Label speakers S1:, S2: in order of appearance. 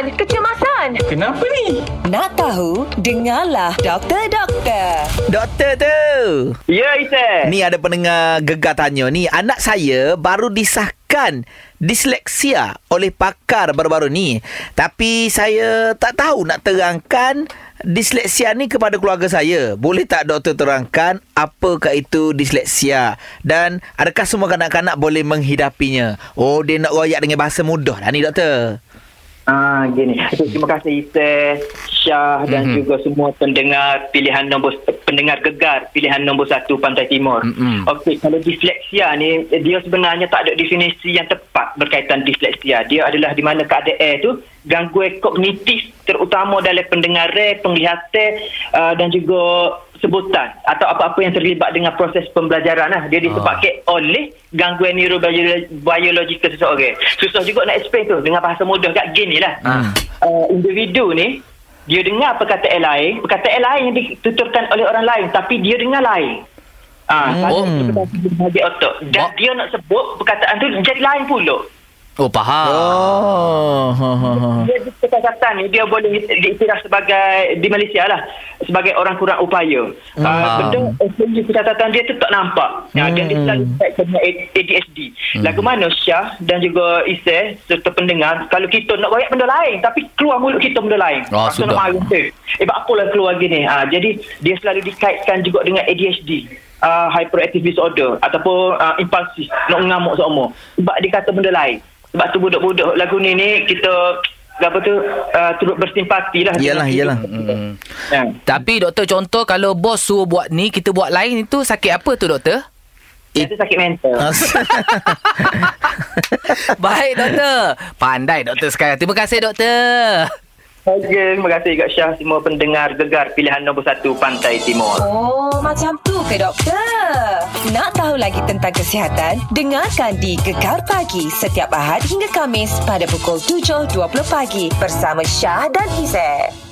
S1: Kecemasan, kecemasan.
S2: Kenapa ni?
S3: Nak tahu? Dengarlah Doktor Doktor.
S4: Doktor tu.
S5: Ya, Isa.
S4: Ni ada pendengar gegar tanya ni. Anak saya baru disahkan disleksia oleh pakar baru-baru ni. Tapi saya tak tahu nak terangkan disleksia ni kepada keluarga saya. Boleh tak doktor terangkan apakah itu disleksia? Dan adakah semua kanak-kanak boleh menghidapinya? Oh, dia nak royak dengan bahasa mudah lah ni doktor.
S5: Ah, gini. Terima kasih Isa, Syah dan
S4: Mhm.
S5: juga semua pendengar pilihan nombor pendengar gegar pilihan nombor satu Pantai Timur.
S4: Mhm.
S5: Okey, kalau disleksia ni dia sebenarnya tak ada definisi yang tepat berkaitan disleksia. Dia adalah di mana keadaan tu gangguan kognitif terutama dalam pendengaran, penglihatan uh, dan juga sebutan atau apa-apa yang terlibat dengan proses pembelajaran lah. Dia disebabkan oleh gangguan neurobiologikal seseorang. Susah juga nak explain tu dengan bahasa mudah kat gini lah.
S4: Ah.
S5: Uh, individu ni dia dengar perkataan lain, perkataan lain yang dituturkan oleh orang lain tapi dia dengar lain. Ah,
S4: Hmm.
S5: bahagian otak. Dan
S2: Wah.
S5: dia nak sebut perkataan tu jadi lain pula.
S2: Oh, faham.
S4: Oh. Ha, ha, ha.
S5: Dia kesihatan ni dia boleh diiktiraf sebagai di Malaysia lah sebagai orang kurang upaya. Hmm. Uh, benda kesihatan dia tu tak nampak. Ya, dan dia
S4: Hmm.
S5: selalu dengan ADHD. Hmm. Lagu mana Syah dan juga Isai serta pendengar kalau kita nak royak benda lain tapi keluar mulut kita benda lain.
S2: Ah,
S5: Rasa
S2: sudah.
S5: nak marah kita. Eh, buat apalah keluar gini. Ah, jadi dia selalu dikaitkan juga dengan ADHD. Uh, hyperactive disorder ataupun uh, impulsif nak mengamuk semua sebab dia kata benda lain sebab tu budak-budak lagu ni ni kita apa tu uh, turut bersimpati lah
S4: Iyalah, iyalah.
S2: Hmm.
S5: ya.
S2: Tapi doktor contoh kalau bos suruh buat ni, kita buat lain itu sakit apa tu doktor?
S5: itu sakit mental
S2: Baik doktor. Pandai doktor sekarang. Terima kasih doktor.
S5: Okey, terima kasih Kak Syah semua pendengar gegar pilihan nombor satu Pantai Timur.
S3: Oh, macam tu ke doktor? Nak tahu lagi tentang kesihatan? Dengarkan di Gekar Pagi setiap Ahad hingga Kamis pada pukul 7.20 pagi bersama Syah dan Izzet.